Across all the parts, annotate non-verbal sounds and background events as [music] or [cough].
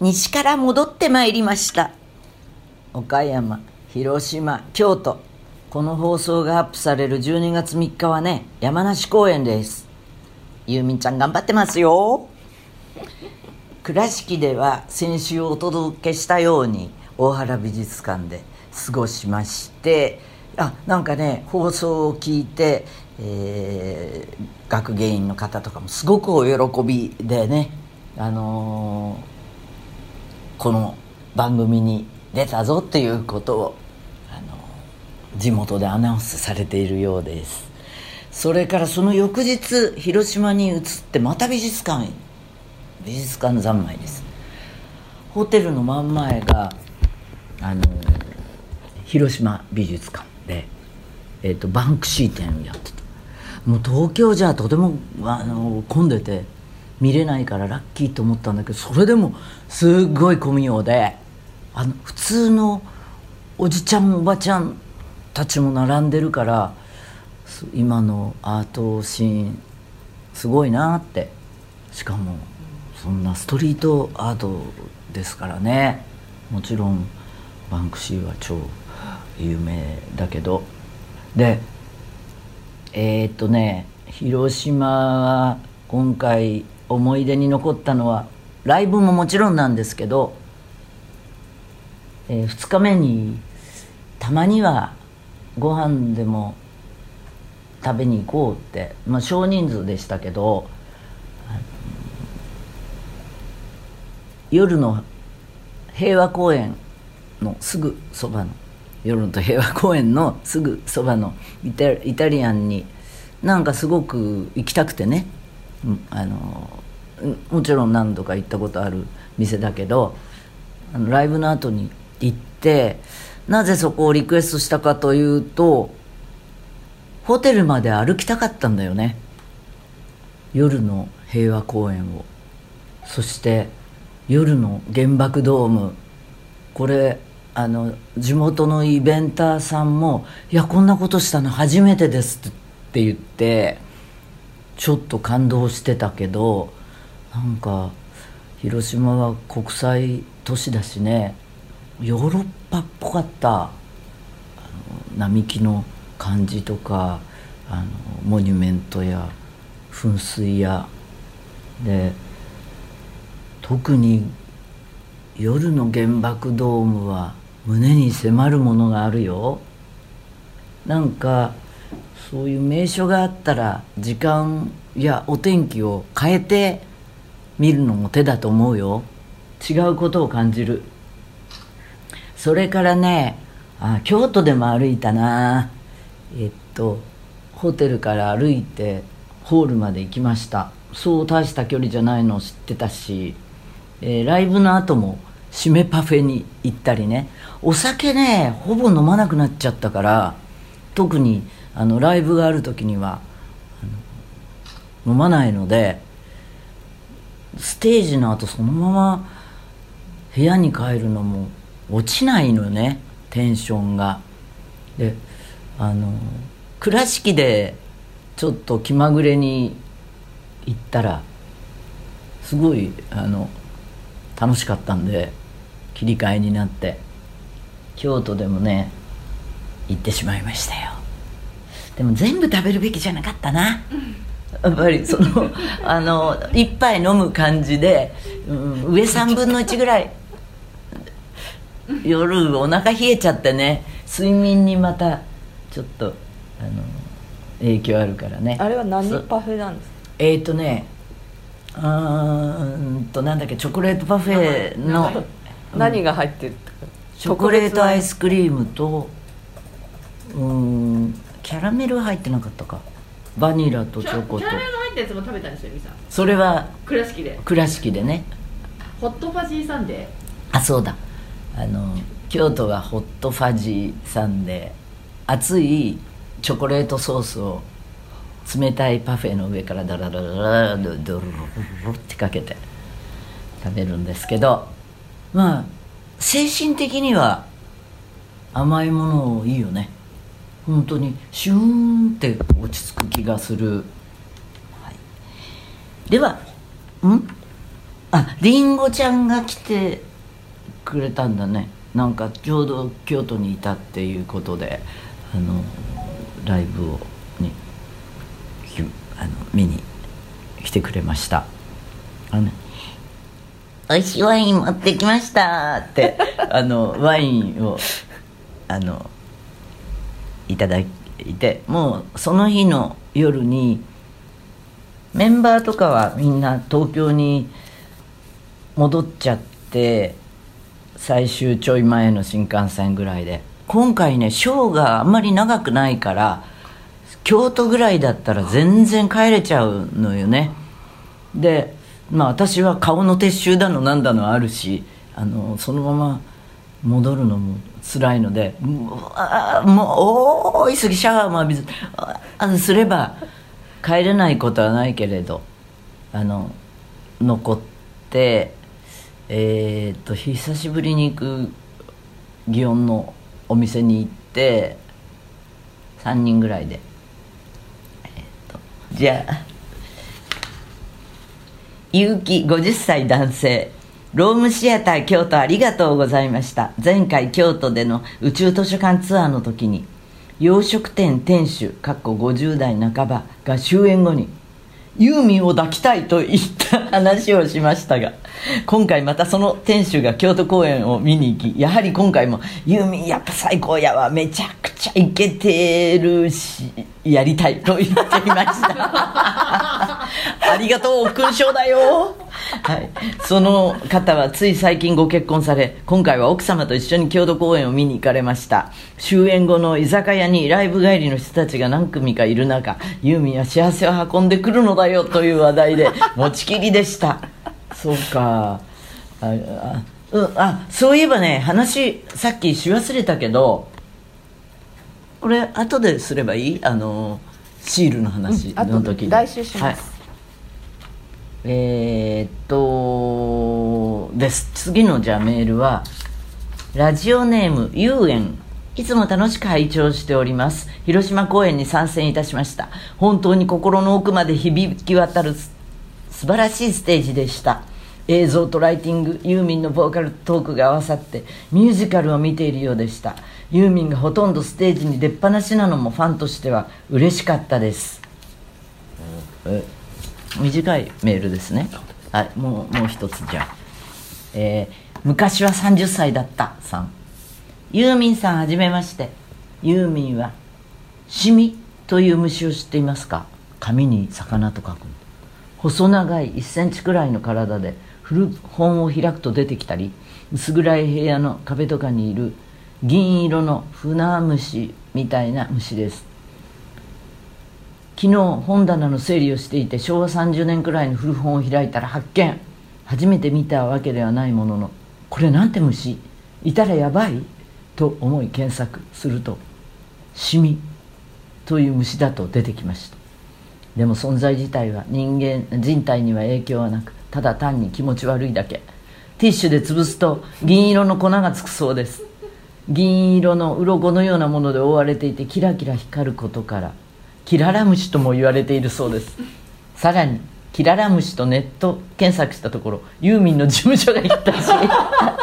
西から戻ってまいりました。岡山広島京都。この放送がアップされる12月3日はね山梨公園です。ユーミンちゃん頑張ってますよ。倉敷では先週お届けしたように大原美術館で過ごしまして。あなんかね放送を聞いて、えー、学芸員の方とかもすごくお喜びでねあのーこの番組に出たぞっていうことをあの地元でアナウンスされているようです。それからその翌日広島に移ってまた美術館へ。美術館三昧です。ホテルの真ん前があの広島美術館で、えーと、バンクシー展をやってた。もう東京じゃとてもあの混んでて見れないからラッキーと思ったんだけどそれでもすごい混みようであの普通のおじちゃんおばちゃんたちも並んでるから今のアートシーンすごいなって。しかもそんなストリートアートですからね。もちろんバンクシーは超有名だけど。でえー、っとね広島は今回思い出に残ったのはライブももちろんなんですけど、えー、2日目にたまにはご飯でも食べに行こうって、まあ、少人数でしたけど夜の平和公園のすぐそばの夜の平和公園のすぐそばのイタリアンになんかすごく行きたくてね。あのもちろん何度か行ったことある店だけどあのライブの後に行ってなぜそこをリクエストしたかというとホテルまで歩きたかったんだよね。夜の平和公園を。そして夜の原爆ドーム。これあの地元のイベンターさんも「いやこんなことしたの初めてです」って言ってちょっと感動してたけどなんか広島は国際都市だしねヨーロッパっぽかった並木の感じとかあのモニュメントや噴水やで特に夜の原爆ドームは胸に迫るものがあるよ。なんかそういう名所があったら時間やお天気を変えて見るのも手だと思うよ。違うことを感じる。それからねあ京都でも歩いたな。えっとホテルから歩いてホールまで行きました。そう大した距離じゃないのを知ってたし、えー、ライブの後も締めパフェに行ったりね。お酒ねほぼ飲まなくなっちゃったから特にあのライブがある時には飲まないのでステージの後そのまま部屋に帰るのも落ちないのねテンションが。であの倉敷でちょっと気まぐれに行ったらすごいあの楽しかったんで切り替えになって京都でもね行ってしまいましたよ。でも全部食べるべきじゃなかったな、うん。やっぱりその [laughs] あの一杯飲む感じで、うん、上3分の1ぐらい。夜お腹冷えちゃってね睡眠にまたちょっとあの影響あるからね。あれは何パフェなんですか？えっ、ー、とねうんとなんだっけチョコレートパフェの。何が入ってるチョコレートアイスクリームとうんキャラメル入ってなかったか？バニラとチョコと。キャラメルの入ったやつも食べたんですよミさんそれは倉敷で。倉敷でね。ホットファジーサンデー。あそうだ。あの京都はホットファジーサンデー。熱いチョコレートソースを冷たいパフェの上からダラダラダラドドルルってかけて食べるんですけどまあ精神的には甘いものいいよね本当にシューンって落ち着く気がする、はい、ではん？ありんごちゃんが来てくれたんだね。なんかちょうど京都にいたっていうことであのライブをにきあの見に来てくれました。あの美味しいワイン持ってきましたって [laughs] あのワインをあのいただいてもうその日の夜にメンバーとかはみんな東京に戻っちゃって最終ちょい前の新幹線ぐらいで。今回ねショーがあんまり長くないから京都ぐらいだったら全然帰れちゃうのよね。でまあ私は顔の撤収だのなんだのあるしあのそのまま戻るのも辛いのでもうあーもう大急ぎシャワーも浴びずああすれば帰れないことはないけれどあの残ってえーっと久しぶりに行く祇園のお店に行って3人ぐらいでえーっとじゃあ結城50歳男性。ロームシアター京都ありがとうございました。前回京都での宇宙図書館ツアーの時に洋食店店主かっこ50代半ばが終演後にユーミンを抱きたいと言った。話をしましたが今回またその店主が京都公演を見に行きやはり今回もユーミンやっぱ最高やわめちゃくちゃイケてるしやりたいと言っていました。[laughs] ありがとう勲章だよ。はい、その方はつい最近ご結婚され今回は奥様と一緒に郷土公演を見に行かれました。終演後の居酒屋にライブ帰りの人たちが何組かいる中ユーミンは幸せを運んでくるのだよという話題で持ちきりでした。そうか。ああ,、うん、あそういえばね話さっきし忘れたけどこれ後ですればいい？あのシールの話の時に、来週します、はい。えーっとです。次のじゃあメールはラジオネームゆうえん。いつも楽しく拝聴しております。広島公演に参戦いたしました。本当に心の奥まで響き渡るす素晴らしいステージでした。映像とライティングユーミンのボーカルトークが合わさってミュージカルを見ているようでした。ユーミンがほとんどステージに出っ放しなのもファンとしては嬉しかったです。え短いメールですね。はいもうもう一つじゃあえー昔は30歳だったさん。ユーミンさんはじめまして。ユーミンはシミという虫を知っていますか？紙に魚と書く細長い1センチくらいの体で古本を開くと出てきたり薄暗い部屋の壁とかにいる銀色の船虫みたいな虫です。昨日本棚の整理をしていて昭和30年くらいの古本を開いたら発見。初めて見たわけではないもののこれなんて虫？いたらやばい？と思い検索するとシミという虫だと出てきました。でも存在自体は人間人体には影響はなくただ単に気持ち悪いだけ。ティッシュで潰すと銀色の粉がつくそうです。銀色の鱗のようなもので覆われていてキラキラ光ることからキララムシとも言われているそうです。さらにキララムシとネット検索したところユーミンの事務所が行ったし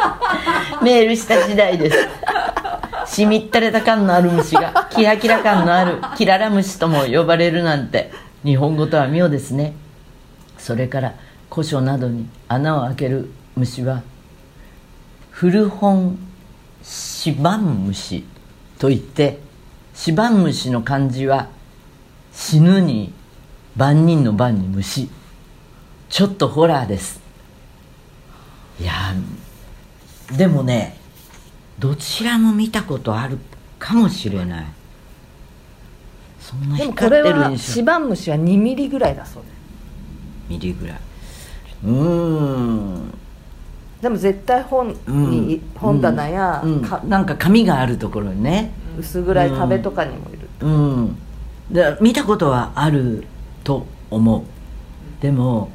[laughs] メールした次第です。しみったれた感のある虫がキラキラ感のあるキララムシとも呼ばれるなんて。日本語とは妙ですね。それから古書などに穴を開ける虫は古本シバンムシといってシバンムシの漢字は死ぬに万人の万に虫。ちょっとホラーです。いやでもねどちらも見たことあるかもしれない。そんなでもこ光ってるれは印象シバンムシは2ミリぐらいだそうで。すミリぐらい。うーん。でも絶対本に、本棚や、うん。かなんか紙があるところにね。薄暗い壁とかにもいる、うん。で見たことはあると思う。でも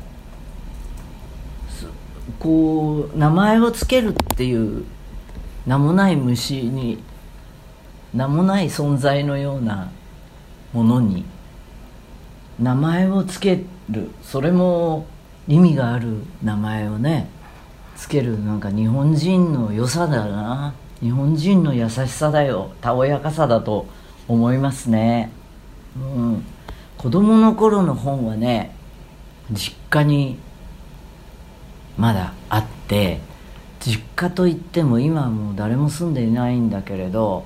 すこう名前をつけるっていう名もない虫に名もない存在のようなものに名前をつける。それも意味がある名前をねつける。なんか日本人の良さだな。日本人の優しさだよ。たおやかさだと思いますね。うん。子供の頃の本はね実家にまだあって実家といっても今はもう誰も住んでいないんだけれど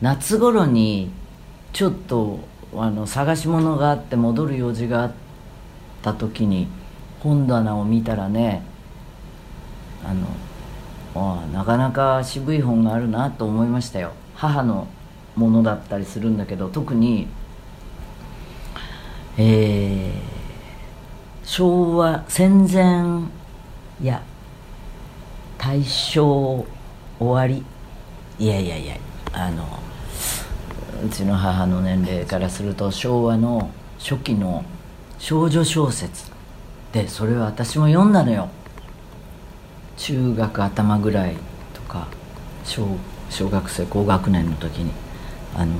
夏頃にちょっとあの探し物があって戻る用事があった時に本棚を見たらねあのあなかなか渋い本があるなと思いましたよ。母のものだったりするんだけど特にえー昭和戦前いや大正終わり。いやいやいやあのうちの母の年齢からすると昭和の初期の少女小説でそれは私も読んだのよ。中学頭ぐらいとか小小学生高学年の時に。あのー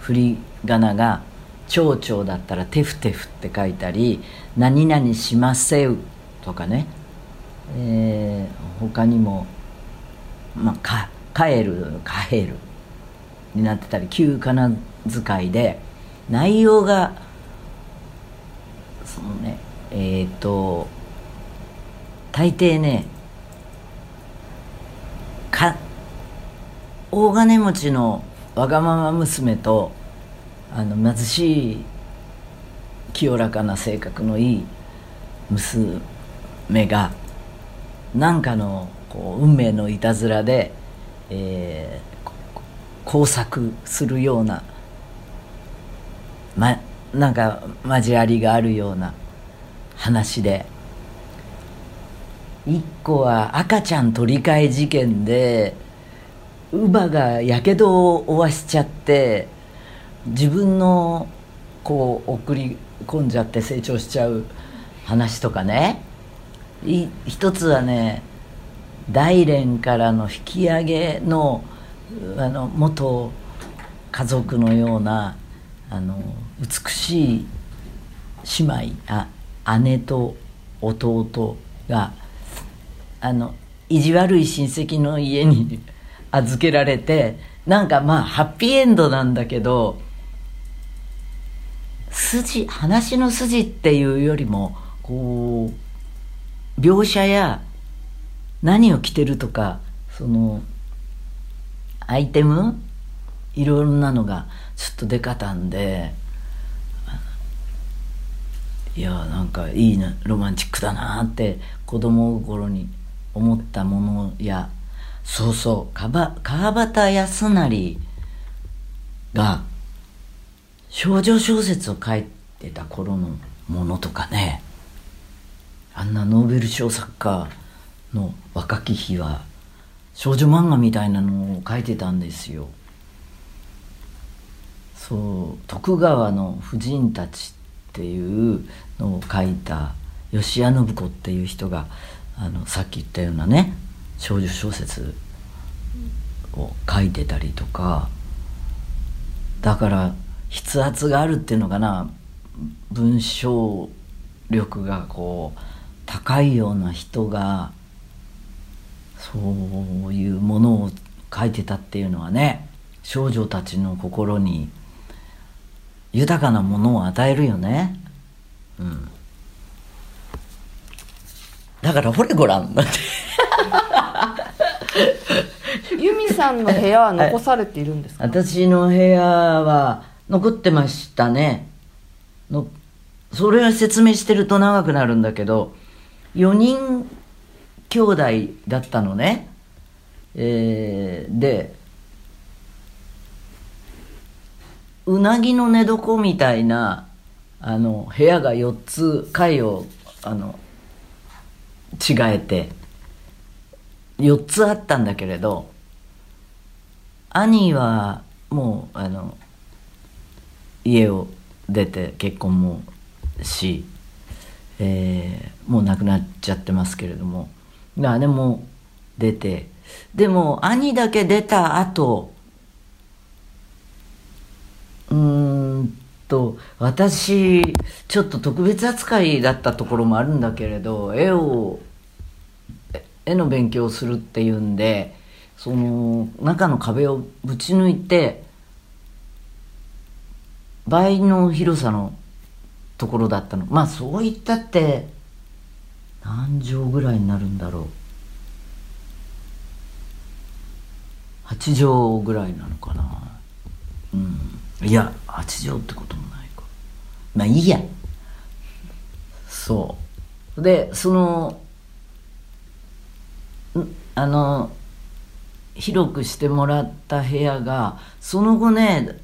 振り仮名が「蝶々」だったら「テフテフ」って書いたり「何々しませう」とかね、えー他にも「まあ、か帰る」「帰る」になってたり旧仮名遣いで内容がそのねえっ、と大抵ねか大金持ちのわがまま娘とあの貧しい清らかな性格のいい娘が何かのこう運命のいたずらで、えー工作するような、ま、なんか交わりがあるような話で。一個は赤ちゃん取り替え事件で乳母がやけどを負わしちゃって自分のこう送り込んじゃって成長しちゃう話とかね。一つはね大連からの引き上げのあの元家族のようなあの美しい姉妹あ姉と弟があの意地悪い親戚の家に [laughs] 預けられてなんかまあハッピーエンドなんだけど筋話の筋っていうよりもこう描写や何を着てるとかそのアイテム？いろんなのがちょっと出方んで。いやなんかいいなロマンチックだなって子供心に思ったものやそうそう川端康成が少女小説を書いてた頃のものとかね。あんなノーベル賞作家の若き日は少女漫画みたいなのを書いてたんですよ。そう徳川の婦人たちっていうのを書いた吉谷信子っていう人があのさっき言ったようなね少女小説を書いてたりとかだから筆圧があるっていうのかな文章力がこう高いような人がそういうものを書いてたっていうのはね少女たちの心に豊かなものを与えるよね。うん。だからほれごらんだって。由美さんの部屋は残されているんですか、私の部屋は残ってましたね。のそれは説明してると長くなるんだけど4人兄弟だったのね、えーでうなぎの寝床みたいなあの部屋が4つ階をあの違えて4つあったんだけれど兄はもうあの家を出て結婚もし、えーもう亡くなっちゃってますけれども姉も出てでも兄だけ出た後うんと私ちょっと特別扱いだったところもあるんだけれど絵を絵の勉強をするっていうんでその中の壁をぶち抜いて倍の広さのところだったの。まあそういったって何畳ぐらいになるんだろう。8畳ぐらいなのかな。うん。いや8畳ってこともないか。まあいいや。そう。でそのあの広くしてもらった部屋がその後ね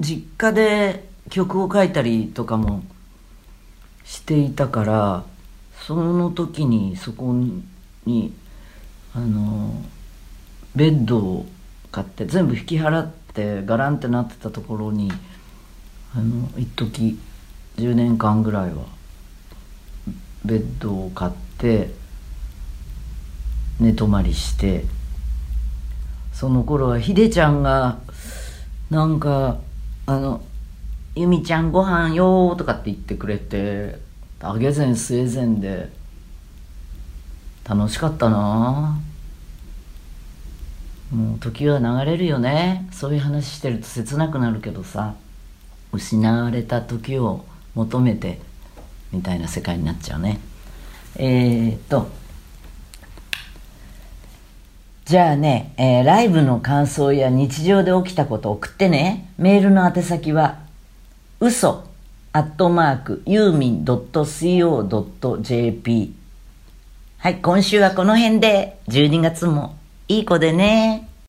実家で曲を書いたりとかもしていたからその時にそこにあのベッドを買って全部引き払ってガランってなってたところにあの一時10年間ぐらいはベッドを買って寝泊まりしてその頃はひでちゃんがなんかあの「由美ちゃんご飯よ」とかって言ってくれてあげ膳据え膳で楽しかったな。もう時は流れるよね。そういう話してると切なくなるけどさ失われた時を求めてみたいな世界になっちゃうね。えー、っとじゃあね、えーライブの感想や日常で起きたこと送ってね。メールの宛先は、嘘、アットマーク、ユーミン .co.jp。はい、今週はこの辺で、12月もいい子でね。